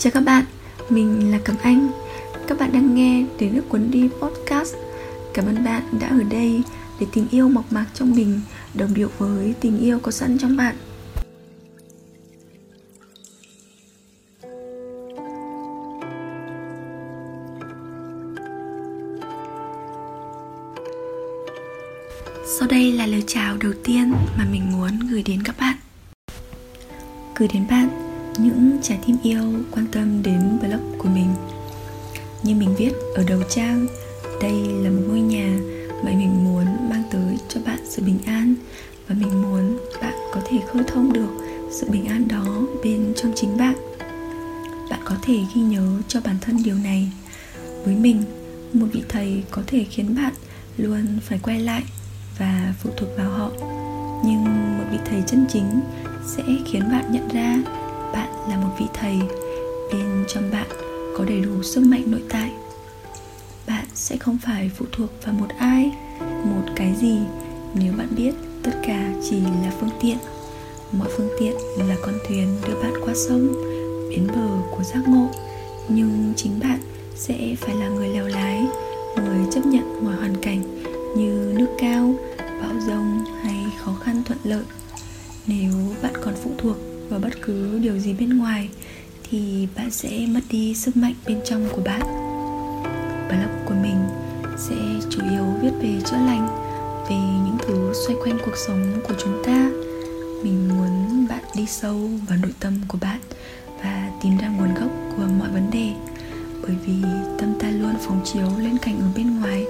Chào các bạn, mình là Cẩm Anh. Các bạn đang nghe để nước cuốn đi podcast. Cảm ơn bạn đã ở đây để tình yêu mộc mạc trong mình đồng điệu với tình yêu có sẵn trong bạn. Sau đây là lời chào đầu tiên mà mình muốn gửi đến các bạn. Gửi đến bạn những trái tim yêu quan tâm đến blog của mình. Như mình viết ở đầu trang Đây là một ngôi nhà mà mình muốn mang tới cho bạn sự bình an Và mình muốn bạn có thể khơi thông được sự bình an đó bên trong chính bạn. Bạn có thể ghi nhớ cho bản thân điều này. Với mình, một vị thầy có thể khiến bạn luôn phải quay lại và phụ thuộc vào họ. Nhưng một vị thầy chân chính sẽ khiến bạn nhận ra vị thầy bên trong bạn có đầy đủ sức mạnh nội tại. Bạn sẽ không phải phụ thuộc vào một ai, một cái gì, nếu bạn biết tất cả chỉ là phương tiện. Mọi phương tiện là con thuyền đưa bạn qua sông, bến bờ của giác ngộ. Nhưng chính bạn sẽ phải là người leo lái, người chấp nhận mọi hoàn cảnh như nước cao, bão rông hay khó khăn thuận lợi. Nếu bạn còn phụ thuộc vào bất cứ điều gì bên ngoài thì bạn sẽ mất đi sức mạnh bên trong của bạn. Blog của mình sẽ chủ yếu viết về chữa lành, về những thứ xoay quanh cuộc sống của chúng ta. Mình muốn bạn đi sâu vào nội tâm của bạn và tìm ra nguồn gốc của mọi vấn đề. Bởi vì tâm ta luôn phóng chiếu lên cảnh ở bên ngoài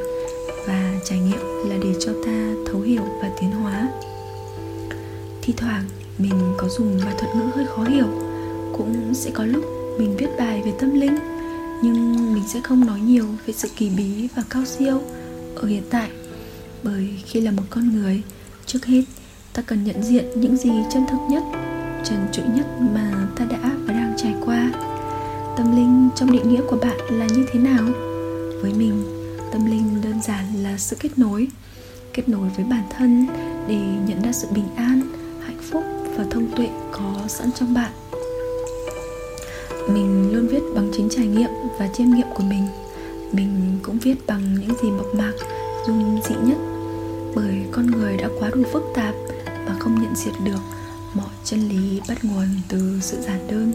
và trải nghiệm là để cho ta thấu hiểu và tiến hóa. Thi thoảng mình có dùng vài thuật ngữ hơi khó hiểu. Cũng sẽ có lúc mình viết bài về tâm linh, nhưng mình sẽ không nói nhiều về sự kỳ bí và cao siêu ở hiện tại. Bởi khi là một con người, trước hết, ta cần nhận diện những gì chân thực nhất, trần trụi nhất mà ta đã và đang trải qua. Tâm linh trong định nghĩa của bạn là như thế nào? Với mình, tâm linh đơn giản là sự kết nối kết nối với bản thân để nhận ra sự bình an hạnh phúc và thông tuệ có sẵn trong bạn. Mình luôn viết bằng chính trải nghiệm và chiêm nghiệm của mình. Mình cũng viết bằng những gì mộc mạc, dung dị nhất. Bởi con người đã quá đủ phức tạp và không nhận diện được mọi chân lý bắt nguồn từ sự giản đơn.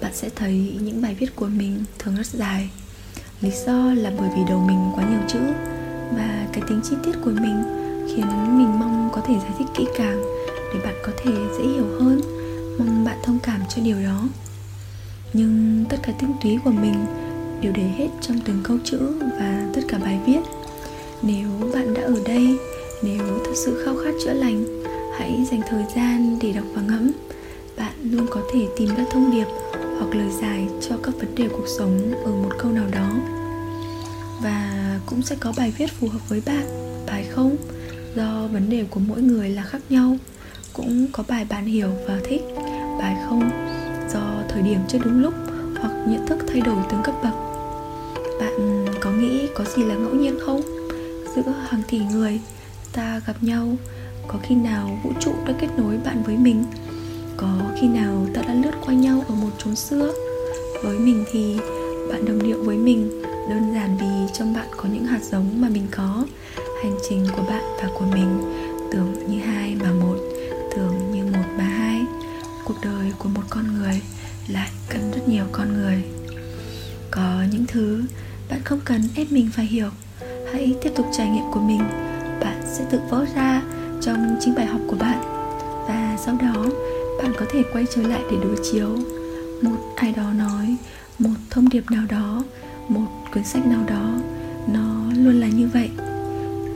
Bạn sẽ thấy những bài viết của mình thường rất dài. Lý do là bởi vì đầu mình quá nhiều chữ và cái tính chi tiết của mình khiến mình mong có thể giải thích kỹ càng để bạn có thể dễ hiểu hơn, mong bạn thông cảm cho điều đó. Nhưng tất cả tinh túy của mình đều để hết trong từng câu chữ và tất cả bài viết. Nếu bạn đã ở đây, nếu thật sự khao khát chữa lành, hãy dành thời gian để đọc và ngẫm. Bạn luôn có thể tìm ra thông điệp hoặc lời giải cho các vấn đề cuộc sống ở một câu nào đó. Và cũng sẽ có bài viết phù hợp với bạn bài không? Do vấn đề của mỗi người là khác nhau cũng có bài bạn hiểu và thích. Bài không do thời điểm chưa đúng lúc hoặc nhận thức thay đổi từng cấp bậc. Bạn có nghĩ có gì là ngẫu nhiên không? Giữa hàng tỷ người, ta gặp nhau, có khi nào vũ trụ đã kết nối bạn với mình? Có khi nào ta đã lướt qua nhau ở một chốn xưa? Với mình thì bạn đồng điệu với mình, đơn giản vì trong bạn có những hạt giống mà mình có. Hành trình của bạn và của mình tưởng như hai mà một thường như một mà hai. Cuộc đời của một con người lại cần rất nhiều con người. Có những thứ bạn không cần ép mình phải hiểu. Hãy tiếp tục trải nghiệm của mình. Bạn sẽ tự vỡ ra trong chính bài học của bạn. Và sau đó, bạn có thể quay trở lại để đối chiếu. Một ai đó nói, một thông điệp nào đó, một cuốn sách nào đó, nó luôn là như vậy.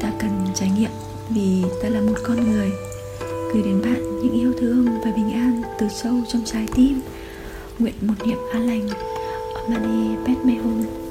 Ta cần trải nghiệm vì ta là một con người gửi đến bạn những yêu thương và bình an từ sâu trong trái tim. Nguyện một niệm an lành. Amani Pet Mehun.